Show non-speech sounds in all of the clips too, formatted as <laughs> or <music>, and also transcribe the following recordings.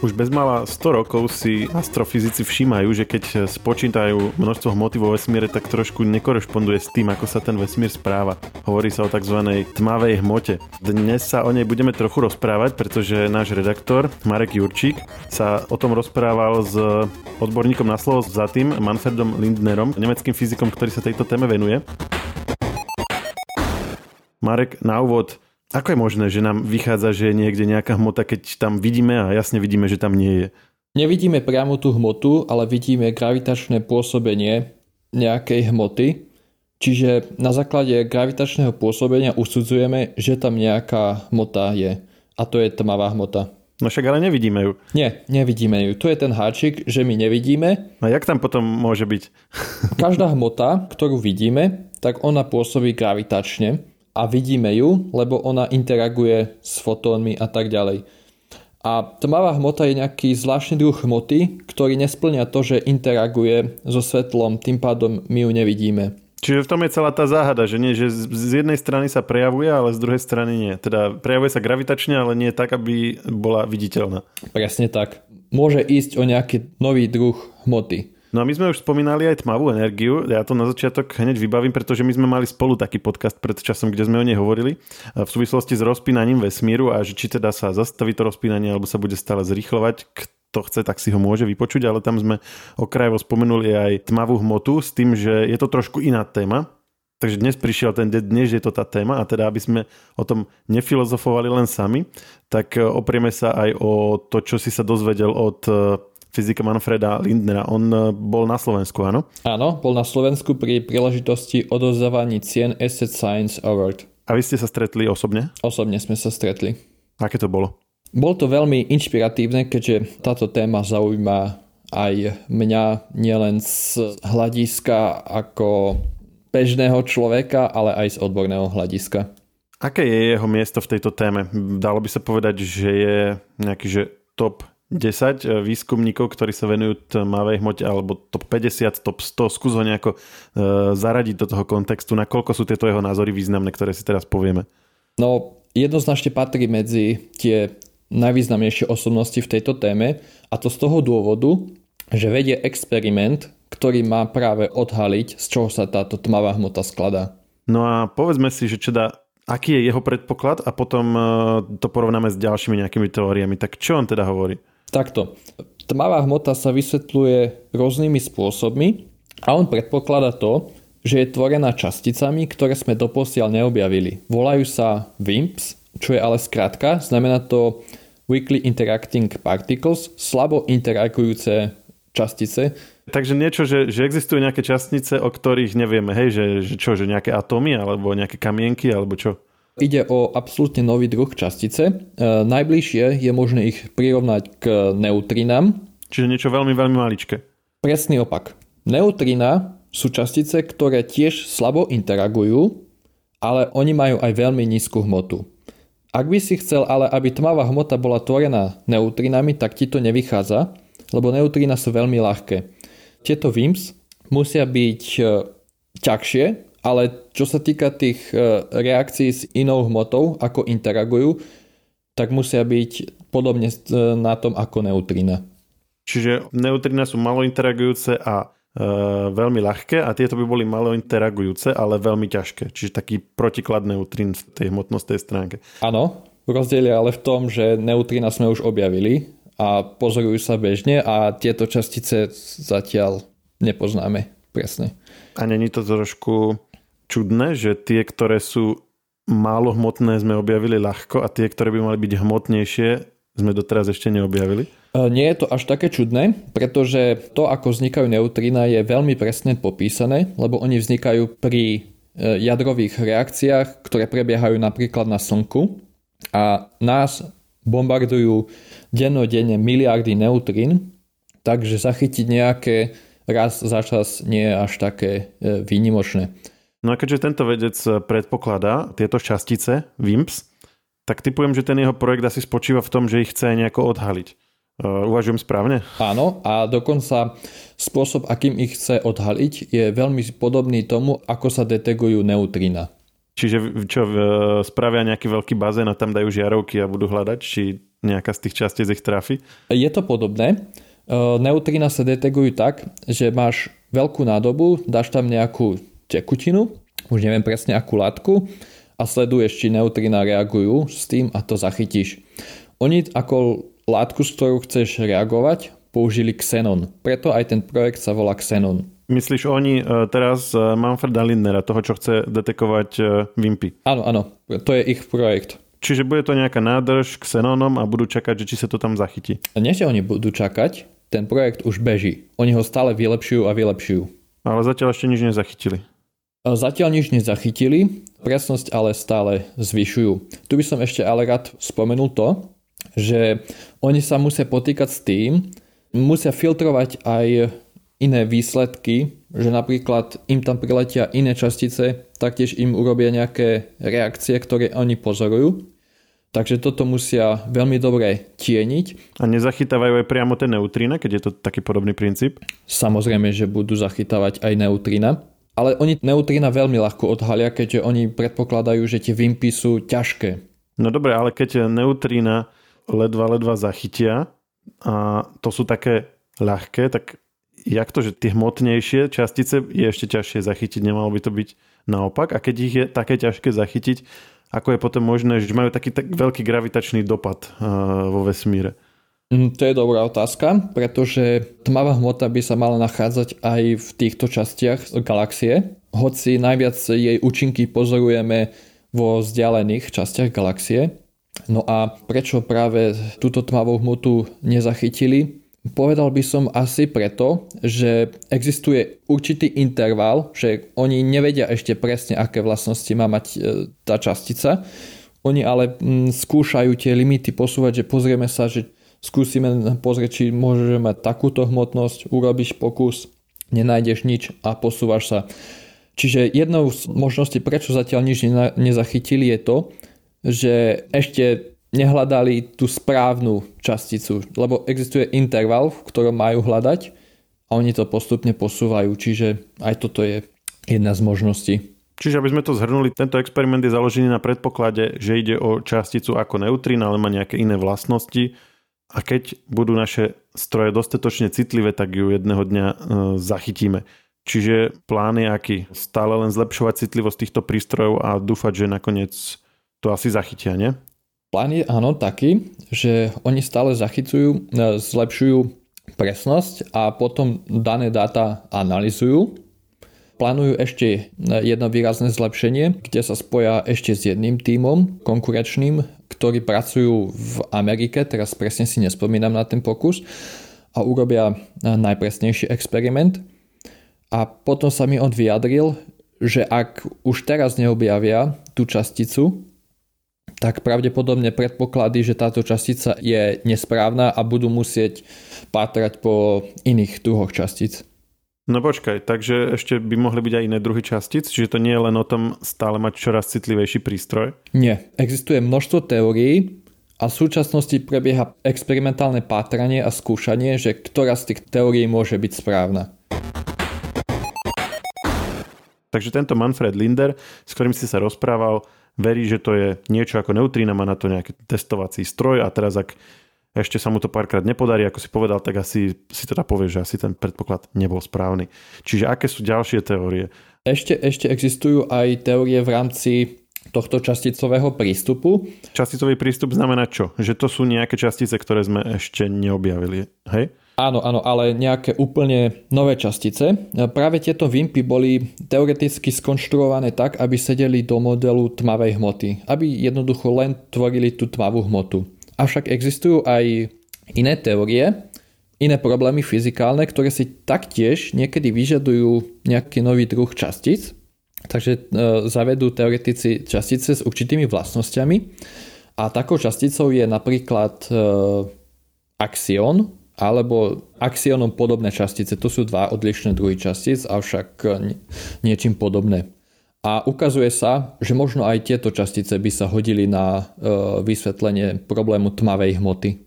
Už bezmála 100 rokov si astrofyzici všímajú, že keď spočítajú množstvo hmoty vo vesmíre, tak trošku nekorešponduje s tým, ako sa ten vesmír správa. Hovorí sa o tzv. tmavej hmote. Dnes sa o nej budeme trochu rozprávať, pretože náš redaktor Marek Jurčík sa o tom rozprával s odborníkom na slovo za tým, Manfredom Lindnerom, nemeckým fyzikom, ktorý sa tejto téme venuje. Marek, na úvod, ako je možné, že nám vychádza, že je niekde nejaká hmota, keď tam vidíme a jasne vidíme, že tam nie je? Nevidíme priamo tú hmotu, ale vidíme gravitačné pôsobenie nejakej hmoty. Čiže na základe gravitačného pôsobenia usudzujeme, že tam nejaká hmota je. A to je tmavá hmota. No však ale nevidíme ju. Nie, nevidíme ju. Tu je ten háčik, že my nevidíme. A jak tam potom môže byť? Každá hmota, ktorú vidíme, tak ona pôsobí gravitačne a vidíme ju, lebo ona interaguje s fotónmi a tak ďalej. A tmavá hmota je nejaký zvláštny druh hmoty, ktorý nesplňa to, že interaguje so svetlom, tým pádom my ju nevidíme. Čiže v tom je celá tá záhada, že nie, že z jednej strany sa prejavuje, ale z druhej strany nie. Teda prejavuje sa gravitačne, ale nie tak, aby bola viditeľná. Presne tak. Môže ísť o nejaký nový druh hmoty. No a my sme už spomínali aj tmavú energiu. Ja to na začiatok hneď vybavím, pretože my sme mali spolu taký podcast pred časom, kde sme o nej hovorili v súvislosti s rozpínaním vesmíru a že či teda sa zastaví to rozpínanie alebo sa bude stále zrýchlovať. Kto chce, tak si ho môže vypočuť, ale tam sme okrajovo spomenuli aj tmavú hmotu s tým, že je to trošku iná téma, Takže dnes prišiel ten deň, dnes je to tá téma a teda aby sme o tom nefilozofovali len sami, tak oprieme sa aj o to, čo si sa dozvedel od fyzika Manfreda Lindnera. On e, bol na Slovensku, áno? Áno, bol na Slovensku pri príležitosti odozdávaní cien Asset Science Award. A vy ste sa stretli osobne? Osobne sme sa stretli. Aké to bolo? Bolo to veľmi inšpiratívne, keďže táto téma zaujíma aj mňa nielen z hľadiska ako bežného človeka, ale aj z odborného hľadiska. Aké je jeho miesto v tejto téme? Dalo by sa povedať, že je nejaký že top 10 eh, výskumníkov, ktorí sa venujú tmavej hmote, alebo top 50, top 100, skús ho nejako uh, zaradiť do toho kontextu, nakoľko sú tieto jeho názory významné, ktoré si teraz povieme. No, jednoznačne patrí medzi tie najvýznamnejšie osobnosti v tejto téme a to z toho dôvodu, že vedie experiment, ktorý má práve odhaliť, z čoho sa táto tmavá hmota skladá. No a povedzme si, že čo dá aký je jeho predpoklad a potom eh, to porovnáme s ďalšími nejakými teóriami. Tak čo on teda hovorí? Takto. Tmavá hmota sa vysvetľuje rôznymi spôsobmi a on predpokladá to, že je tvorená časticami, ktoré sme doposiaľ neobjavili. Volajú sa WIMPs, čo je ale skratka, znamená to Weakly Interacting Particles, slabo interagujúce častice. Takže niečo, že, že existujú nejaké častice, o ktorých nevieme, hej, že, že čo, že nejaké atómy, alebo nejaké kamienky, alebo čo? Ide o absolútne nový druh častice. E, najbližšie je možné ich prirovnať k neutrinám. Čiže niečo veľmi, veľmi maličké. Presný opak. Neutrina sú častice, ktoré tiež slabo interagujú, ale oni majú aj veľmi nízku hmotu. Ak by si chcel ale, aby tmavá hmota bola tvorená neutrinami, tak ti to nevychádza, lebo neutrina sú veľmi ľahké. Tieto WIMPs musia byť e, ťažšie, ale čo sa týka tých e, reakcií s inou hmotou, ako interagujú, tak musia byť podobne e, na tom ako neutrina. Čiže neutrina sú malo interagujúce a e, veľmi ľahké a tieto by boli malo interagujúce, ale veľmi ťažké. Čiže taký protiklad neutrín v tej hmotnostnej stránke. Áno, rozdiel je ale v tom, že neutrina sme už objavili a pozorujú sa bežne a tieto častice zatiaľ nepoznáme presne. A není to trošku čudné, že tie, ktoré sú málo hmotné, sme objavili ľahko a tie, ktoré by mali byť hmotnejšie, sme doteraz ešte neobjavili? E, nie je to až také čudné, pretože to, ako vznikajú neutrína, je veľmi presne popísané, lebo oni vznikajú pri e, jadrových reakciách, ktoré prebiehajú napríklad na Slnku a nás bombardujú dennodenne miliardy neutrín, takže zachytiť nejaké raz za čas nie je až také e, výnimočné. No a keďže tento vedec predpokladá tieto častice, WIMPs, tak typujem, že ten jeho projekt asi spočíva v tom, že ich chce nejako odhaliť. Uh, uvažujem správne? Áno, a dokonca spôsob, akým ich chce odhaliť, je veľmi podobný tomu, ako sa detegujú neutrina. Čiže čo, spravia nejaký veľký bazén a tam dajú žiarovky a budú hľadať? Či nejaká z tých častíc ich trafi? Je to podobné. Neutrína sa detegujú tak, že máš veľkú nádobu, dáš tam nejakú tekutinu, už neviem presne akú látku a sleduješ, či neutrína reagujú s tým a to zachytíš. Oni ako látku, s ktorou chceš reagovať, použili Xenon. Preto aj ten projekt sa volá Xenon. Myslíš oni e, teraz e, Manfreda Lindnera, toho, čo chce detekovať Wimpy? Áno, áno, to je ich projekt. Čiže bude to nejaká nádrž k Xenonom a budú čakať, že či sa to tam zachytí. Nie, že oni budú čakať, ten projekt už beží. Oni ho stále vylepšujú a vylepšujú. Ale zatiaľ ešte nič nezachytili. Zatiaľ nič nezachytili, presnosť ale stále zvyšujú. Tu by som ešte ale rád spomenul to, že oni sa musia potýkať s tým, musia filtrovať aj iné výsledky, že napríklad im tam priletia iné častice, taktiež im urobia nejaké reakcie, ktoré oni pozorujú. Takže toto musia veľmi dobre tieniť. A nezachytávajú aj priamo tie neutrína, keď je to taký podobný princíp? Samozrejme, že budú zachytávať aj neutrína. Ale oni neutrína veľmi ľahko odhalia, keďže oni predpokladajú, že tie vympy sú ťažké. No dobre, ale keď neutrína ledva, ledva zachytia a to sú také ľahké, tak jak to, že tie hmotnejšie častice je ešte ťažšie zachytiť, nemalo by to byť naopak? A keď ich je také ťažké zachytiť, ako je potom možné, že majú taký tak veľký gravitačný dopad vo vesmíre? Mm, to je dobrá otázka, pretože tmavá hmota by sa mala nachádzať aj v týchto častiach galaxie, hoci najviac jej účinky pozorujeme vo vzdialených častiach galaxie. No a prečo práve túto tmavú hmotu nezachytili? Povedal by som asi preto, že existuje určitý interval, že oni nevedia ešte presne, aké vlastnosti má mať e, tá častica. Oni ale mm, skúšajú tie limity posúvať, že pozrieme sa, že skúsime pozrieť, či môžeme mať takúto hmotnosť, urobíš pokus, nenájdeš nič a posúvaš sa. Čiže jednou z možností, prečo zatiaľ nič nezachytili, je to, že ešte nehľadali tú správnu časticu, lebo existuje interval, v ktorom majú hľadať a oni to postupne posúvajú, čiže aj toto je jedna z možností. Čiže aby sme to zhrnuli, tento experiment je založený na predpoklade, že ide o časticu ako neutrín, ale má nejaké iné vlastnosti a keď budú naše stroje dostatočne citlivé, tak ju jedného dňa e, zachytíme. Čiže plán je aký? Stále len zlepšovať citlivosť týchto prístrojov a dúfať, že nakoniec to asi zachytia, nie? Plán je áno taký, že oni stále zachycujú, e, zlepšujú presnosť a potom dané dáta analizujú. Plánujú ešte jedno výrazné zlepšenie, kde sa spoja ešte s jedným tímom konkurenčným, ktorí pracujú v Amerike, teraz presne si nespomínam na ten pokus, a urobia najpresnejší experiment. A potom sa mi on vyjadril, že ak už teraz neobjavia tú časticu, tak pravdepodobne predpoklady, že táto častica je nesprávna a budú musieť pátrať po iných druhoch častíc. No počkaj, takže ešte by mohli byť aj iné druhy častíc, čiže to nie je len o tom stále mať čoraz citlivejší prístroj? Nie, existuje množstvo teórií a v súčasnosti prebieha experimentálne pátranie a skúšanie, že ktorá z tých teórií môže byť správna. Takže tento Manfred Linder, s ktorým si sa rozprával, verí, že to je niečo ako neutrína, má na to nejaký testovací stroj a teraz ak ešte sa mu to párkrát nepodarí, ako si povedal, tak asi si teda povie, že asi ten predpoklad nebol správny. Čiže aké sú ďalšie teórie? Ešte, ešte existujú aj teórie v rámci tohto časticového prístupu. Časticový prístup znamená čo? Že to sú nejaké častice, ktoré sme ešte neobjavili, hej? Áno, áno, ale nejaké úplne nové častice. Práve tieto vimpy boli teoreticky skonštruované tak, aby sedeli do modelu tmavej hmoty. Aby jednoducho len tvorili tú tmavú hmotu. Avšak existujú aj iné teórie, iné problémy fyzikálne, ktoré si taktiež niekedy vyžadujú nejaký nový druh častíc. Takže e, zavedú teoretici častice s určitými vlastnosťami. A takou časticou je napríklad e, axion, alebo axiónom podobné častice. To sú dva odlišné druhy častíc, avšak niečím podobné. A ukazuje sa, že možno aj tieto častice by sa hodili na e, vysvetlenie problému tmavej hmoty.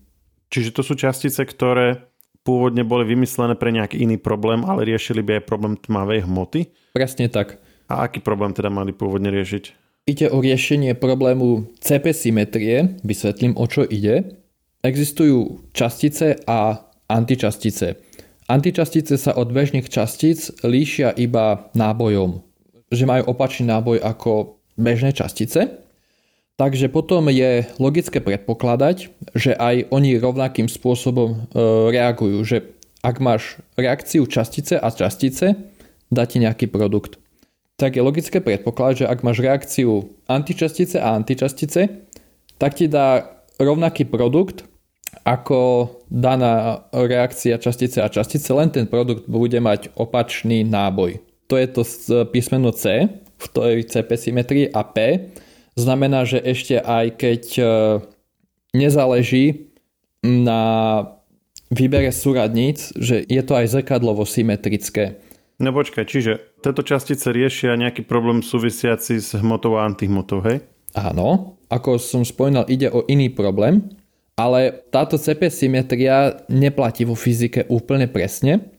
Čiže to sú častice, ktoré pôvodne boli vymyslené pre nejaký iný problém, ale riešili by aj problém tmavej hmoty? Presne tak. A aký problém teda mali pôvodne riešiť? Ide o riešenie problému CP symetrie, vysvetlím o čo ide. existujú častice a antičastice. Antičastice sa od bežných častíc líšia iba nábojom, že majú opačný náboj ako bežné častice. Takže potom je logické predpokladať, že aj oni rovnakým spôsobom e, reagujú, že ak máš reakciu častice a častice, dá ti nejaký produkt. Tak je logické predpokladať, že ak máš reakciu antičastice a antičastice, tak ti dá rovnaký produkt ako daná reakcia častice a častice, len ten produkt bude mať opačný náboj. To je to písmeno C v tej CP symetrii a P znamená, že ešte aj keď e, nezáleží na výbere súradníc, že je to aj zrkadlovo symetrické. No počkaj, čiže tieto častice riešia nejaký problém súvisiaci s hmotou a antihmotou, hej? Áno, ako som spomínal, ide o iný problém, ale táto CP symetria neplatí vo fyzike úplne presne.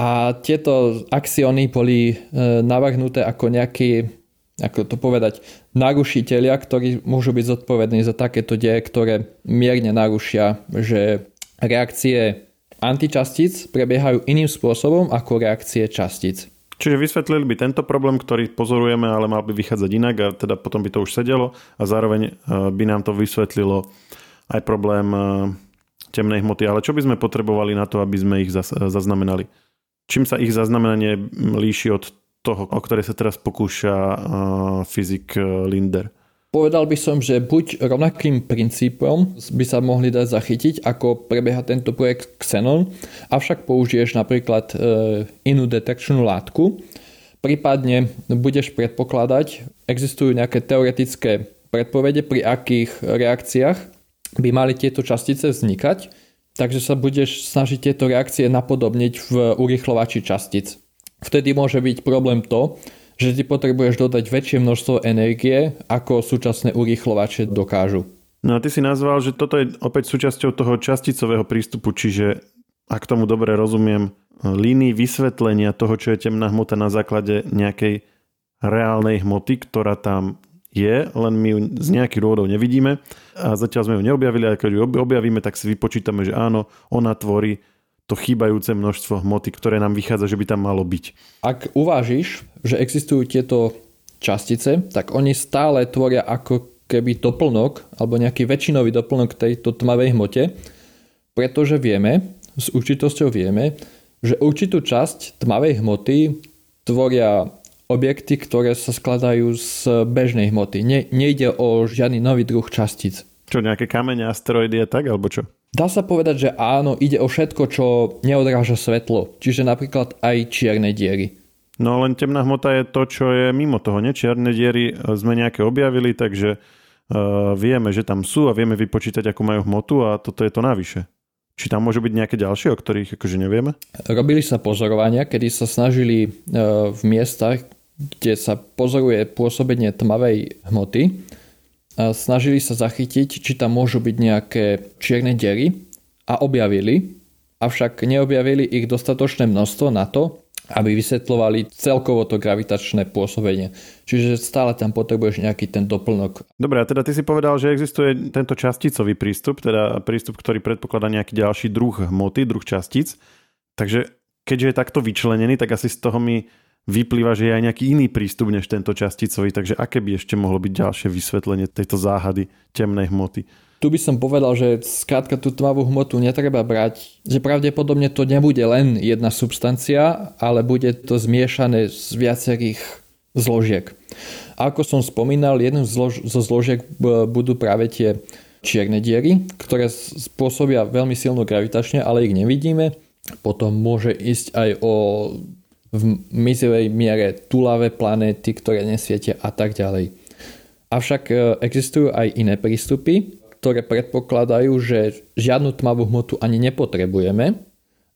A tieto axiony boli e, navrhnuté ako nejaký, ako to povedať, narušiteľia, ktorí môžu byť zodpovední za takéto deje, ktoré mierne narušia, že reakcie antičastíc prebiehajú iným spôsobom ako reakcie častíc. Čiže vysvetlili by tento problém, ktorý pozorujeme, ale mal by vychádzať inak a teda potom by to už sedelo a zároveň e, by nám to vysvetlilo aj problém e, temnej hmoty. Ale čo by sme potrebovali na to, aby sme ich zaznamenali? Čím sa ich zaznamenanie líši od toho, o ktoré sa teraz pokúša e, fyzik e, Linder? Povedal by som, že buď rovnakým princípom by sa mohli dať zachytiť, ako prebieha tento projekt Xenon, avšak použiješ napríklad inú detekčnú látku, prípadne budeš predpokladať, existujú nejaké teoretické predpovede, pri akých reakciách by mali tieto častice vznikať, takže sa budeš snažiť tieto reakcie napodobniť v urychlovači častic. Vtedy môže byť problém to, že ty potrebuješ dodať väčšie množstvo energie, ako súčasné urychlovače dokážu. No a ty si nazval, že toto je opäť súčasťou toho časticového prístupu, čiže ak tomu dobre rozumiem, línii vysvetlenia toho, čo je temná hmota na základe nejakej reálnej hmoty, ktorá tam je, len my ju z nejakých dôvodov nevidíme a zatiaľ sme ju neobjavili, a keď ju objavíme, tak si vypočítame, že áno, ona tvorí to chýbajúce množstvo hmoty, ktoré nám vychádza, že by tam malo byť. Ak uvážiš, že existujú tieto častice, tak oni stále tvoria ako keby doplnok, alebo nejaký väčšinový doplnok tejto tmavej hmote, pretože vieme, s určitosťou vieme, že určitú časť tmavej hmoty tvoria objekty, ktoré sa skladajú z bežnej hmoty. Ne, nejde o žiadny nový druh častíc. Čo, nejaké kamene, asteroidy a tak, alebo čo? Dá sa povedať, že áno, ide o všetko, čo neodráža svetlo. Čiže napríklad aj čierne diery. No len temná hmota je to, čo je mimo toho. Čierne diery sme nejaké objavili, takže uh, vieme, že tam sú a vieme vypočítať, akú majú hmotu a toto je to navyše. Či tam môžu byť nejaké ďalšie, o ktorých akože nevieme? Robili sa pozorovania, kedy sa snažili uh, v miestach, kde sa pozoruje pôsobenie tmavej hmoty. A snažili sa zachytiť, či tam môžu byť nejaké čierne diery a objavili, avšak neobjavili ich dostatočné množstvo na to, aby vysvetľovali celkovo to gravitačné pôsobenie. Čiže stále tam potrebuješ nejaký ten doplnok. Dobre, a teda ty si povedal, že existuje tento časticový prístup, teda prístup, ktorý predpokladá nejaký ďalší druh hmoty, druh častíc. Takže keďže je takto vyčlenený, tak asi z toho mi vyplýva, že je aj nejaký iný prístup než tento časticový, takže aké by ešte mohlo byť ďalšie vysvetlenie tejto záhady temnej hmoty? Tu by som povedal, že skrátka tú tmavú hmotu netreba brať, že pravdepodobne to nebude len jedna substancia, ale bude to zmiešané z viacerých zložiek. Ako som spomínal, jednou zo zložiek budú práve tie čierne diery, ktoré spôsobia veľmi silnú gravitačne, ale ich nevidíme. Potom môže ísť aj o v mizivej miere tulavé planéty, ktoré nesvietia a tak ďalej. Avšak e, existujú aj iné prístupy, ktoré predpokladajú, že žiadnu tmavú hmotu ani nepotrebujeme,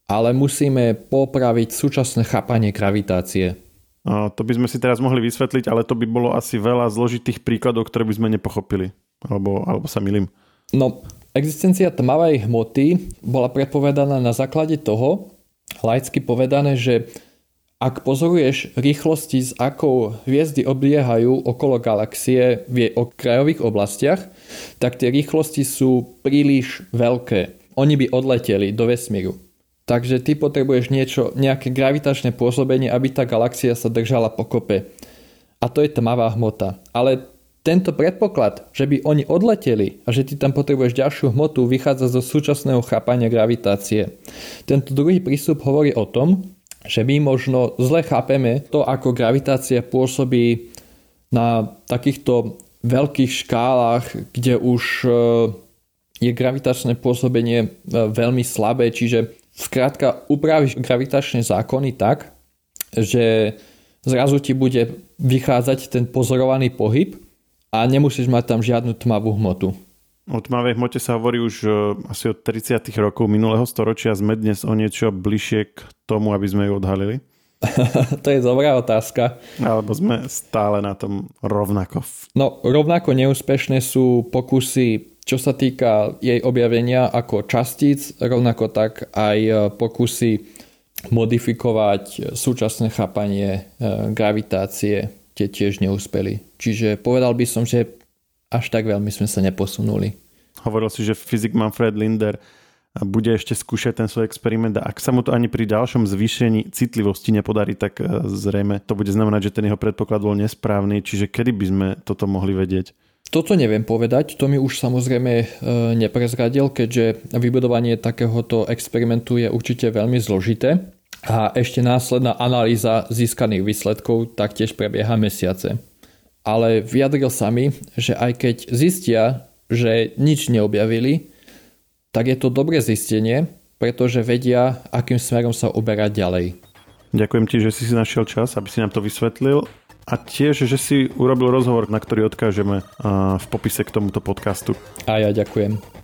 ale musíme popraviť súčasné chápanie gravitácie. A to by sme si teraz mohli vysvetliť, ale to by bolo asi veľa zložitých príkladov, ktoré by sme nepochopili. Alebo, alebo sa milím. No, existencia tmavej hmoty bola predpovedaná na základe toho, laicky povedané, že ak pozoruješ rýchlosti, s akou hviezdy obliehajú okolo galaxie v jej okrajových oblastiach, tak tie rýchlosti sú príliš veľké. Oni by odleteli do vesmíru. Takže ty potrebuješ niečo, nejaké gravitačné pôsobenie, aby tá galaxia sa držala pokope. A to je tmavá hmota. Ale tento predpoklad, že by oni odleteli a že ty tam potrebuješ ďalšiu hmotu, vychádza zo súčasného chápania gravitácie. Tento druhý prístup hovorí o tom, že my možno zle chápeme to, ako gravitácia pôsobí na takýchto veľkých škálach, kde už e, je gravitačné pôsobenie e, veľmi slabé, čiže skrátka upravíš gravitačné zákony tak, že zrazu ti bude vychádzať ten pozorovaný pohyb a nemusíš mať tam žiadnu tmavú hmotu. O tmavej hmote sa hovorí už e, asi od 30. rokov minulého storočia. Sme dnes o niečo bližšie k tomu, aby sme ju odhalili? <laughs> to je dobrá otázka. Alebo sme stále na tom rovnako? No, rovnako neúspešné sú pokusy, čo sa týka jej objavenia ako častíc, rovnako tak aj e, pokusy modifikovať súčasné chápanie e, gravitácie, tie tiež neúspeli. Čiže povedal by som, že až tak veľmi sme sa neposunuli. Hovoril si, že fyzik Manfred Linder bude ešte skúšať ten svoj experiment a ak sa mu to ani pri ďalšom zvýšení citlivosti nepodarí, tak e, zrejme to bude znamenať, že ten jeho predpoklad bol nesprávny, čiže kedy by sme toto mohli vedieť? Toto neviem povedať, to mi už samozrejme e, neprezradil, keďže vybudovanie takéhoto experimentu je určite veľmi zložité a ešte následná analýza získaných výsledkov taktiež prebieha mesiace ale vyjadril sa mi, že aj keď zistia, že nič neobjavili, tak je to dobré zistenie, pretože vedia, akým smerom sa uberať ďalej. Ďakujem ti, že si si našiel čas, aby si nám to vysvetlil a tiež, že si urobil rozhovor, na ktorý odkážeme v popise k tomuto podcastu. A ja ďakujem.